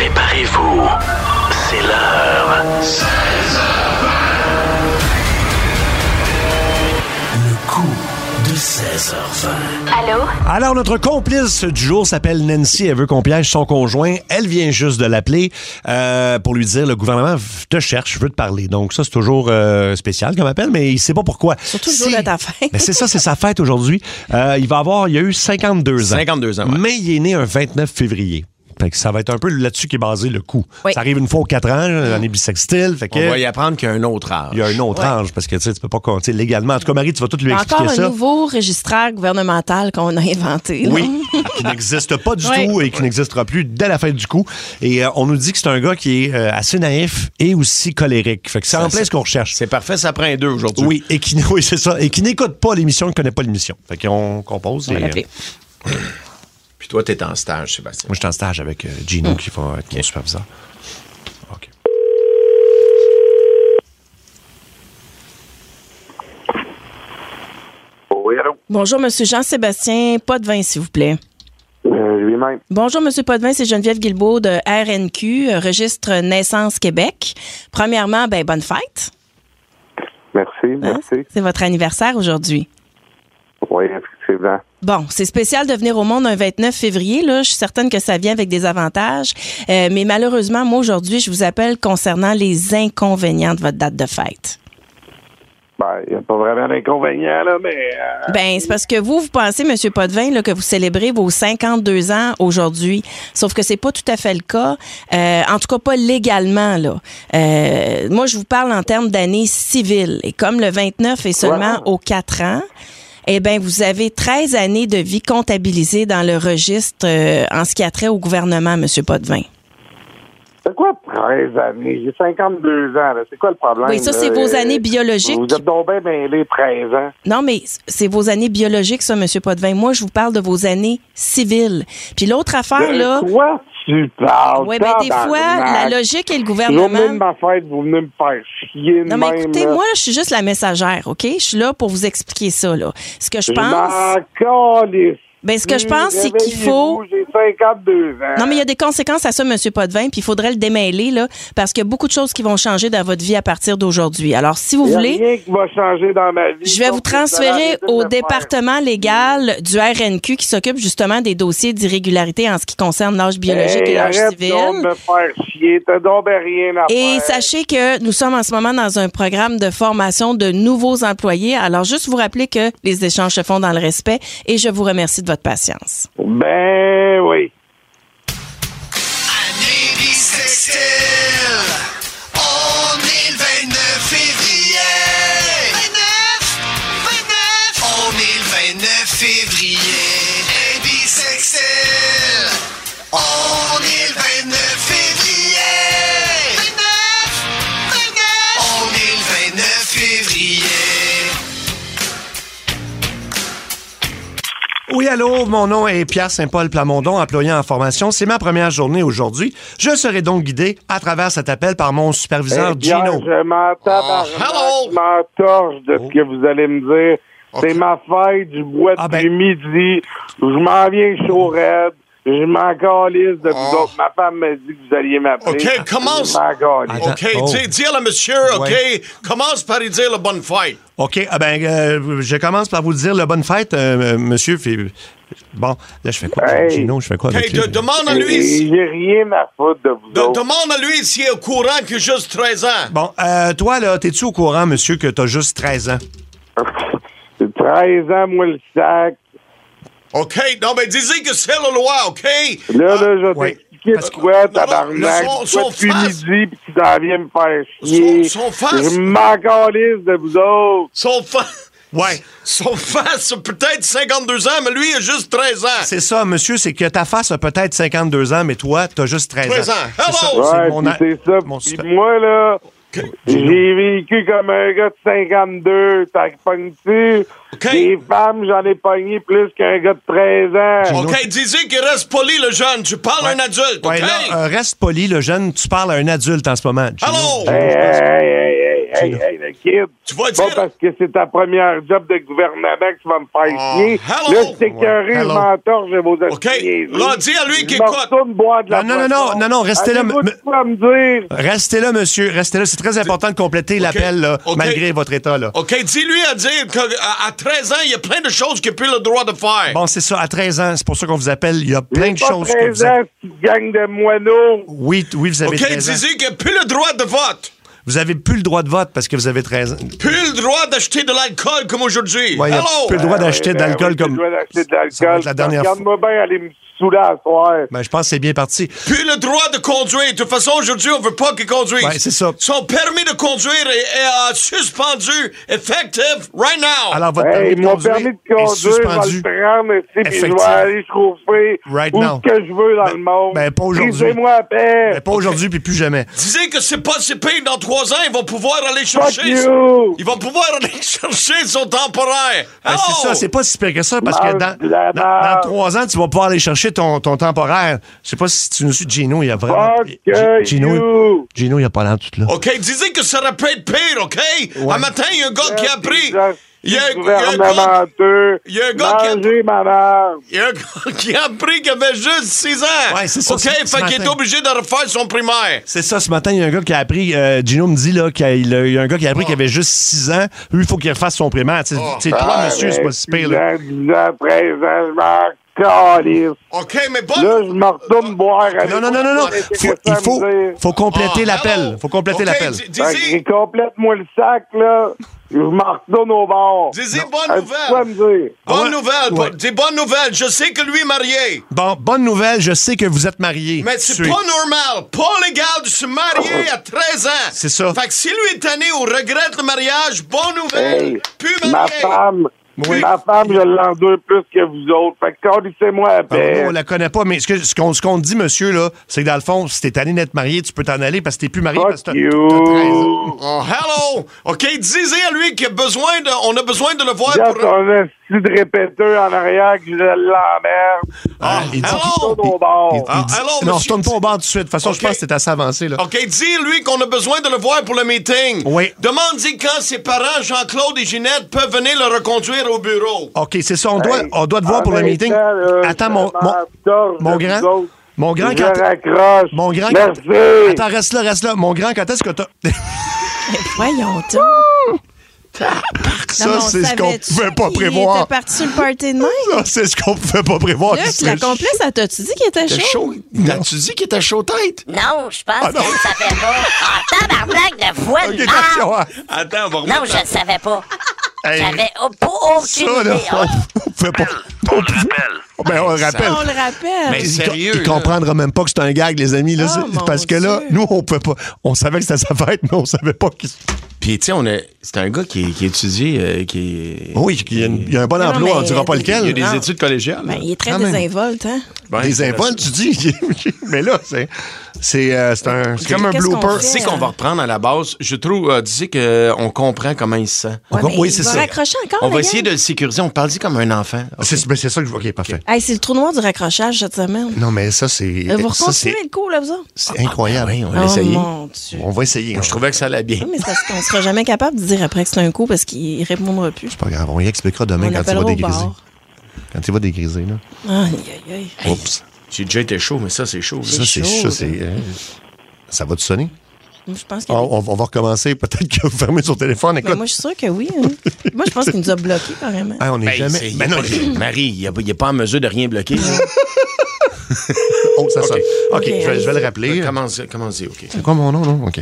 Préparez-vous. C'est l'heure. Le coup de 16h20. Allô? Alors, notre complice du jour s'appelle Nancy. Elle veut qu'on piège son conjoint. Elle vient juste de l'appeler euh, pour lui dire le gouvernement te cherche, veut te parler. Donc, ça, c'est toujours euh, spécial comme appel, mais il sait pas pourquoi. Surtout le jour de ta fête. Ben, c'est ça, c'est sa fête aujourd'hui. Euh, il va avoir, il a eu 52 ans. 52 ans, ouais. Mais il est né un 29 février. Fait que ça va être un peu là-dessus qui est basé le coup. Oui. Ça arrive une fois aux 4 ans, on est bisextile. Fait que On va y apprendre qu'il y a un autre âge. il y a un autre Ouais. âge parce que tu sais, tu peux pas compter légalement. En tout cas, Marie, tu vas tout lui Encore expliquer un ça. nouveau registraire gouvernemental qu'on a inventé. là. Oui, qui n'existe pas du tout et qui n'existera plus dès la fin du coup. Et euh, on nous dit que c'est un gars qui est euh, assez naïf et aussi colérique. Fait que c'est en plein ce qu'on recherche. C'est parfait, ça prend un deux aujourd'hui. Oui, et qui, oui, c'est ça. Et qui n'écoute pas l'émission, qui ne connaît pas l'émission. Fait qu'on compose. On et, toi, t'es en stage, Sébastien. moi, je suis en stage avec euh, Gino qui va être mon superviseur. OK. Oui, allô? Bonjour, Monsieur Jean-Sébastien Potvin, s'il vous plaît. Euh, lui-même. Bonjour, Monsieur Potvin, c'est Geneviève Guilbeault de RNQ, euh, Registre Naissance Québec. Premièrement, ben, bonne fête. Merci, hein? merci. C'est votre anniversaire aujourd'hui. Oui, effectivement. Bon, c'est spécial de venir au monde un 29 février. Là. Je suis certaine que ça vient avec des avantages. Euh, mais malheureusement, moi, aujourd'hui, je vous appelle concernant les inconvénients de votre date de fête. Ben, il n'y a pas vraiment d'inconvénient, là, mais. euh, Ben, c'est parce que vous, vous pensez, M. Potvin, là, que vous célébrez vos 52 ans aujourd'hui. Sauf que c'est pas tout à fait le cas. Euh, en tout cas, pas légalement, là. Euh, moi, je vous parle en termes d'années civiles. Et comme le 29 est seulement Wow. aux 4 ans, eh ben, vous avez 13 années de vie comptabilisées dans le registre euh, en ce qui a trait au gouvernement, M. Potvin. C'est quoi 13 années? J'ai 52 ans, là. C'est quoi le problème? Oui, ça, c'est vos années biologiques. Vous êtes donc bien mêlés 13 ans. Non, mais c'est vos années biologiques, ça, M. Potvin. Moi, je vous parle de vos années civiles. Puis l'autre affaire, De là. quoi tu parles? Oui, bien, des fois, la logique et le de gouvernement. ma fête, vous venez me faire chier de Non, mais écoutez, moi, je suis juste la messagère, OK? Je suis là pour vous expliquer ça, là. Ce que je pense. Ben, ce que je pense, c'est qu'il faut. J'ai 52 ans. Non, mais il y a des conséquences à ça, M. Potvin, puis il faudrait le démêler, là, parce qu'il y a beaucoup de choses qui vont changer dans votre vie à partir d'aujourd'hui. Alors, si vous Il y a voulez. rien qui va changer dans ma vie. Je vais vous transférer au département légal du RNQ qui s'occupe justement des dossiers d'irrégularité en ce qui concerne l'âge biologique Hey, et l'âge civil. donc de me faire chier. T'as donc ben rien à Et faire. sachez que nous sommes en ce moment dans un programme de formation de nouveaux employés. Alors, juste vous rappeler que les échanges se font dans le respect et je vous remercie de votre patience. Ben oui. Allô, mon nom est Pierre Saint-Paul Plamondon, employé en formation. C'est ma première journée aujourd'hui. Je serai donc guidé à travers cet appel par mon superviseur Eh bien, Gino. je m'entends Oh, hello. je m'entorche de ce que vous allez me dire. C'est ma fête, je bois Ah, ben. midi, je m'en viens chaud raide, je m'en calisse de vous Oh. autres. Ma femme m'a dit que vous alliez m'appeler. OK, commence. Je. OK, Oh. dis, dis à le monsieur, OK? Ouais. Commence par lui dire le bonne fête. OK, ah ben, euh, je commence par vous dire le bonne fête, euh, euh, monsieur. Bon, là, je fais quoi? Hey. Gino, je fais quoi OK, avec lui? de- demande à lui, si- J'ai rien à foutre de vous de- autres. demande à lui s'il est au courant que j'ai juste 13 ans. Bon, euh, toi, là, t'es-tu au courant, monsieur, que t'as juste 13 ans? J'ai 13 ans, moi, le sac. OK, non, mais dis-y que c'est la loi, OK? Là, là, je vais ouais. t'expliquer de que- quoi, tabarnak. son- Toi, son depuis face- midi, puis tu t'en viens me faire chier. Son- son face- Je m'en de vous autres. Son fa... Ouais. Son face a peut-être 52 ans, mais lui, il a juste 13 ans. C'est ça, monsieur, c'est que ta face a peut-être 52 ans, mais toi, t'as juste 13 ans. 13 ans. C'est ça, Hello! c'est Ouais, mon ça. mon Puis moi, là. J'ai vécu comme un gars de 52. T'as pogné-tu? OK. Des femmes, j'en ai pogné plus qu'un gars de 13 ans. OK, dis-y qu'il reste poli, le jeune. Tu parles à un adulte, OK? Ouais, là, euh, reste poli, le jeune, tu parles à un adulte en ce moment. Allô? Hey, hey, hey, hey, hey, le kid. Tu vas Pas dire... parce que c'est ta première job de gouvernement que tu vas me faire Oh, chier. hello. Là, je t'écœuré, je Hello. m'entorche de vos OK, là, dis à lui Je qu'il me écoute. boire de la Non, non, non, non, non, restez là, me- dire? Restez là, monsieur. Restez là. C'est très important de compléter l'appel, là, malgré votre état, là. OK, dis-lui à dire qu'à à 13 ans, il y a plein de choses qu'il n'a plus le droit de faire. Bon, c'est ça, à 13 ans, c'est pour ça qu'on vous appelle. Il y a plein de pas choses que 13 vous avez. ans, petite gang de moineaux. Oui, oui, vous avez OK, 13 ans. dis-lui qu'il n'a plus le droit de vote. Vous avez plus le droit de vote parce que vous avez 13 ans. Plus le droit d'acheter de l'alcool comme aujourd'hui. Ouais, plus le droit d'acheter de Ben l'alcool comme. De va l'alcool. être la dernière Regarde-moi bien aller me saouler à soir. Ben, je pense que c'est bien parti. Plus le droit de conduire. De toute façon, aujourd'hui, on veut pas qu'il conduise. Ouais, c'est ça. Son permis de conduire est, est, euh, suspendu, effective, right now. Alors, votre Hey, permis de mon permis de est conduire, je suspendu. vais le prendre, ici, puis je vais aller chauffer Right où now. que je veux dans Ben- le monde. ben, pas aujourd'hui. Brisez-moi à paix. Mais pas aujourd'hui, puis plus jamais. Disez que c'est pas si pire dans trois ans, ils vont pouvoir aller Fuck chercher. you! Ils vont pouvoir aller chercher son temporaire. Ben, c'est ça, c'est pas si pire que ça, parce que dans trois ans, tu vas pouvoir aller chercher ton, ton temporaire. Je sais pas si tu nous suis, Gino, il a vraiment. Fuck G- you! Gino, Gino, il a pas l'air tout là. OK, disez que ça aurait pu être pire, OK? Un matin, il y a un gars qui a pris... Il y a, il y a un gars, il y a un gars qui a- il y a un gars qui a appris qu'il avait juste 6 ans. Ouais, c'est ça, OK, fait qu'il est obligé de refaire son primaire. C'est ça, ce matin, il y a un gars qui a appris, euh, Gino me dit là, qu'il y a- il y a un gars qui a appris qu'il avait juste 6 ans. Lui, il faut qu'il refasse son primaire. Tu sais, Oh. tu sais, toi, Ah, monsieur, c'est pas si pire. Là. 10 ans, 10 ans, 13 ans, je m'en OK, mais bon... Là, je me retourne boire. Non, non, non, non, non. Faut- il faut, me faut compléter Ah, l'appel. Faut compléter l'appel. Fait que Complète-moi le sac, là. Je m'en retourne au disez As-tu bonne nouvelle. me? Bonne Ouais? nouvelle, dis bonne nouvelle. Je sais que lui est marié. Bon, bonne nouvelle, je sais que vous êtes mariés. Mais c'est pas normal, pas légal de se marier à 13 ans. C'est ça. Fait que si lui est tanné ou regrette le mariage, bonne nouvelle. Hey, Plus ma marié. femme, Oui. ma femme, je l'endure plus que vous autres. Fait que calissez-moi à Ah, nous, on la connaît pas, mais ce que- ce qu'on ce qu'on dit, monsieur, là, c'est que dans le fond, si t'es tanné d'être marié, tu peux t'en aller parce que t'es plus marié parce que t'as 13 ans. Oh, hello! OK, disez à lui qu'il a besoin de, on a besoin de le voir Regarde pour... ton esti de répéteur en arrière que je l'emmerde. Ah, il dit- hello! Retourne au bar. Il Ah, non, monsieur- retourne pas au bar tout de suite. De toute façon, je pense que c'est assez avancé, là. OK, dis-lui qu'on a besoin de le voir pour le meeting. Oui. Demande-y quand ses parents, Jean-Claude et Ginette, peuvent venir le reconduire au bureau. OK, c'est ça. On doit, Hey, on doit te voir pour le meeting. temps, là, Attends, mon, je mon, grand. Mon grand, Je quand. raccroche. Mon grand, Merci. quand. Attends, reste là, reste là. Mon grand, quand est-ce que t'as. Voyons donc. Non, Ça, c'est ce qu'on pouvait pas prévoir. était parti sur le party de même? Ça, c'est ce qu'on pouvait pas prévoir. Serait la complice, elle t'a-tu dit qu'il était chaud? chaud? As-tu dit qu'il était chaud tête? Non, je pense Ah, non. que je ne savais pas. Ah, tabarnak de voix attention, hein. Attends, on va Non, je ne savais pas. Hey, J'avais pas aucune ça, là, idée. Ah, on pouvait pas. On le rappelle. Ben, on le rappelle. On le rappelle. Mais Il- sérieux, Il, là. comprendra même pas que c'est un gag, les amis. Là, Oh, parce que là, Dieu. nous, on pouvait pas. On savait que c'était sa fête, mais on savait pas qu'il. Puis, tu sais, on a. C'est un gars qui, qui étudie, euh, qui est. Oui, il y a, une- il y a un bon Non, emploi, on dira pas Il y a lequel. des Non. études collégiales. Ben, il est très désinvolte, hein? C'est invols, tu dis? mais là, c'est. C'est euh, c'est un- c'est comme un blooper. sais qu'on va reprendre à la base. Je trouve, euh, tu sais qu'on comprend comment il se sent. Ouais, mais oui, c'est va ça. raccrocher encore, On va essayer de le sécuriser. On parle-y comme un enfant. C'est ben, c'est ça que je vois. OK, parfait. Hey, c'est le trou noir du raccrochage cette semaine. Non, mais ça, c'est. Euh, Vous ça, recontinuez c'est le coup, là, vous c'est incroyable. Oui, on va Oh, mon Dieu. On va essayer. Je trouvais que ça allait bien. Oui, mais c'est parce qu'on sera jamais capable de dire après que c'est un coup parce qu'il répondra plus. C'est pas grave. On y expliquera demain On quand il va dégriser. Quand il va dégriser, là. Aïe, aïe, aïe. Oups. J'ai déjà été chaud, mais ça, c'est chaud. Ça, c'est chaud, ça. euh, Ça va te sonner? Je pense que On, oui. on- on va recommencer. Peut-être que vous fermez son téléphone. Mais Écoute, moi, je suis sûre que oui. hein. moi, je pense qu'il nous a bloqués, carrément. Hey, on n'est Ben, jamais. c'est- Ben non, il est pas- Marie, il n'est pas en mesure de rien bloquer. oh, ça sonne. OK, je, vais, je vais le rappeler. Commence, commencez, OK. C'est quoi mon nom, non? OK.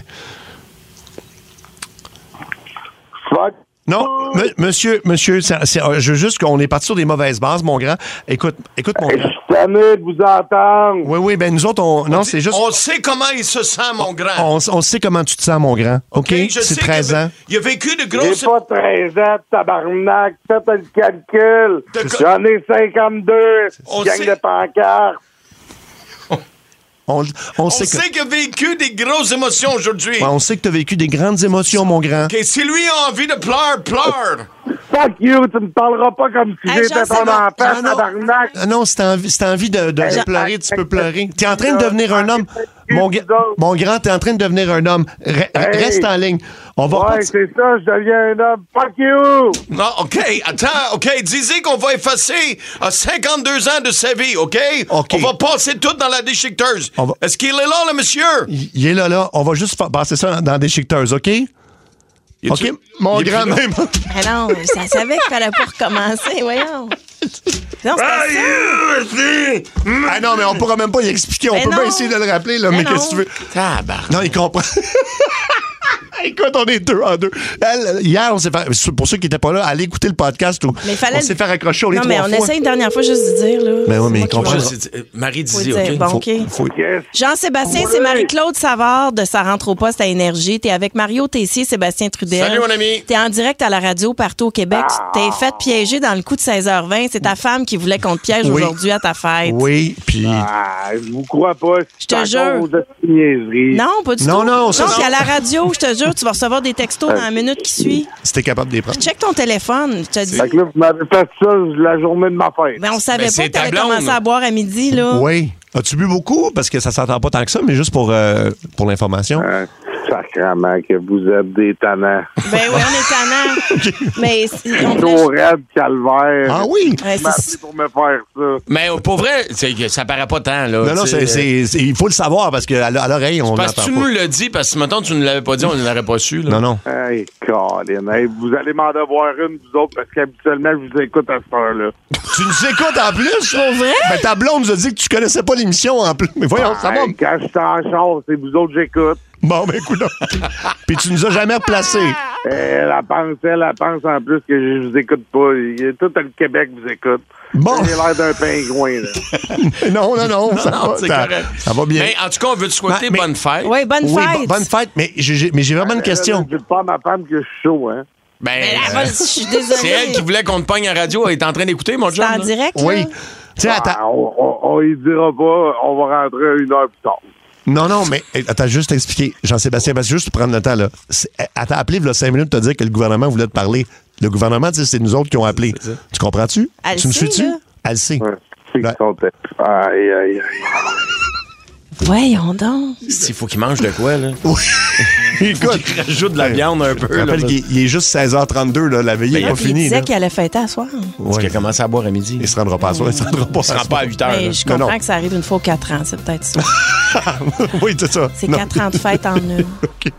Fuck. Non, me- monsieur, monsieur, ça- c'est- euh, je veux juste qu'on est parti sur des mauvaises bases, mon grand. Écoute, écoute, mon Je grand. suis tanné de vous entendre. Oui, oui, ben nous autres, on. Non, c'est juste. On sait comment il se sent, mon grand. On, on sait comment tu te sens, mon grand. OK? OK, je C'est sais 13 qu'il a- ans. Il a vécu de J'ai grosses... pas 13 ans, tabarnak. Faites le calcul. J'en ai 52. On Gang sait- de pancartes. On, on On sait que. sait qu'il a vécu des grosses émotions aujourd'hui. Ouais, on sait que tu as vécu des grandes émotions, mon grand. OK, si lui a envie de pleurer, pleure. Fuck you, tu me parleras pas comme si Hey, j'étais ton enfant, Ah, non. tabarnak. Ah non, si t'as envie, si t'as envie de, de Hey, pleurer, tu peux pleurer. T'es en train de devenir un homme. Mon, grand, t'es en train de devenir un homme. Hey. Reste en ligne. On va Ouais, c'est ça, je deviens un homme. Fuck you! Non, OK, attends, OK, disez qu'on va effacer euh, 52 ans de sa vie, OK? OK. On va passer tout dans la déchiqueteuse. Va- Est-ce qu'il est là, le monsieur? Il est là, là. On va juste passer ça dans des chiqueteuses, OK? Y OK? Mon il est grand, plus là? même. Ah non, ça savait qu'il fallait pas recommencer, voyons. Non, ça. Ah non, mais on pourra même pas y expliquer. On Mais peut non. pas essayer de le rappeler, là. Mais, Mais qu'est-ce que tu veux? Tabarnak. Non, il comprend. Écoute, on est deux en deux. Elle, hier, on s'est fait. Pour ceux qui n'étaient pas là, allez écouter le podcast. Où Mais il fallait on s'est fait raccrocher au lit Non, mais on fois. essaye une dernière fois juste de dire, là. Mais oui, mais moi il qui comprend. vais- Je sais- euh, Marie disait, dire, OK? bon, Faut- OK. faut-. Jean-Sébastien, Oui. c'est Marie-Claude Savard de sa rentre au poste à Énergie. T'es avec Mario Tessier, Sébastien Trudel. Salut, mon ami. T'es en direct à la radio partout au Québec. Ah. T'es fait piéger dans le coup de 16h20. C'est ta femme qui voulait qu'on te piège Oui. aujourd'hui à ta fête. Oui, puis. Ah, je vous crois pas. Je te jure. Non, pas du Non, tout. non, ça, Non, non. à la radio, je te jure, tu vas recevoir des textos dans la minute qui suit. Si t'es capable de les prendre. Check ton téléphone, je te dis. Fait que là, vous m'avez fait ça la journée de ma fête. Ben, on savait Ben, pas c'est que t'avais ta blonde. commencé à boire à midi, là. Oui. As-tu bu beaucoup? Parce que ça s'entend pas tant que ça, mais juste pour, euh, pour l'information. Hein, sacrement que vous êtes des tannants. Ben oui, on est tannant. Mais si- on Chaud, raide, calvaire. Ah oui? Ouais, Merci pour me faire ça. Mais euh, pour vrai, ça paraît pas tant, là. Non, non, c'est, c'est- c'est- il faut le savoir parce qu'à à l'oreille, on Parce que tu pas. nous l'as dit, parce que maintenant tu ne l'avais pas dit, on ne l'aurait pas su. Là. Non, non. Hey, Colin. Hey, vous allez m'en devoir une, vous autres, parce qu'habituellement, je vous écoute à cette heure-là. Tu nous écoutes en plus? Pour vrai? Ben, ta blonde nous a dit que tu connaissais pas l'émission en plus. Mais voyons, ça va. Quand je suis en char, c'est vous autres que j'écoute. Bon, ben, écoute. Puis tu nous as jamais replacés. Elle, elle pense, elle, elle pense en plus que je vous écoute pas. Il y a Tout le Québec vous écoute. Bon. J'ai l'air d'un pingouin, là. Non, non, non. ça, Non, va, c'est ça- correct. ça va bien. Mais en tout cas, on veut te souhaiter mais- bonne fête. Oui, bonne oui, fête. bo- bonne fête. Mais j'ai, j'ai- mais j'ai vraiment une question. Je pas à ma femme que je suis chaud, hein. Ben, Mais là, euh, je suis désolée. c'est elle qui voulait qu'on te pogne en radio. Elle est en train d'écouter, mon C'est job. en direct, là? Oui. Tu sais, attends. Ah, on, on, on y dira pas, on va rentrer une heure plus tard. Non, non, mais eh, attends, juste t'expliquer. Jean-Sébastien, parce que juste pour prendre le temps, là. Eh, Elle t'a appelé, il y a cinq minutes, te dire que le gouvernement voulait te parler. Le gouvernement, tu sais, c'est nous autres qui ont appelé. Tu comprends-tu? Tu me suis-tu? Elle sait. Aïe, aïe, aïe. Voyons donc. Il faut qu'il mange de quoi, là? Écoute, Il rajoute de la viande un peu. je rappelle qu'il est- il est juste 16h32, là. La veillée n'est pas Puis il finie. disait qu'il allait fêter à soir. Parce Ouais. qu'il a commencé à boire à midi. Il se rendra pas à soi. Il se rendra pas Il se rend pas à 8 heures. Mais là. je Non, comprends non. que ça arrive une fois aux 4 ans, c'est peut-être ça. oui, c'est ça. C'est Non. 4 ans de fête en une. OK.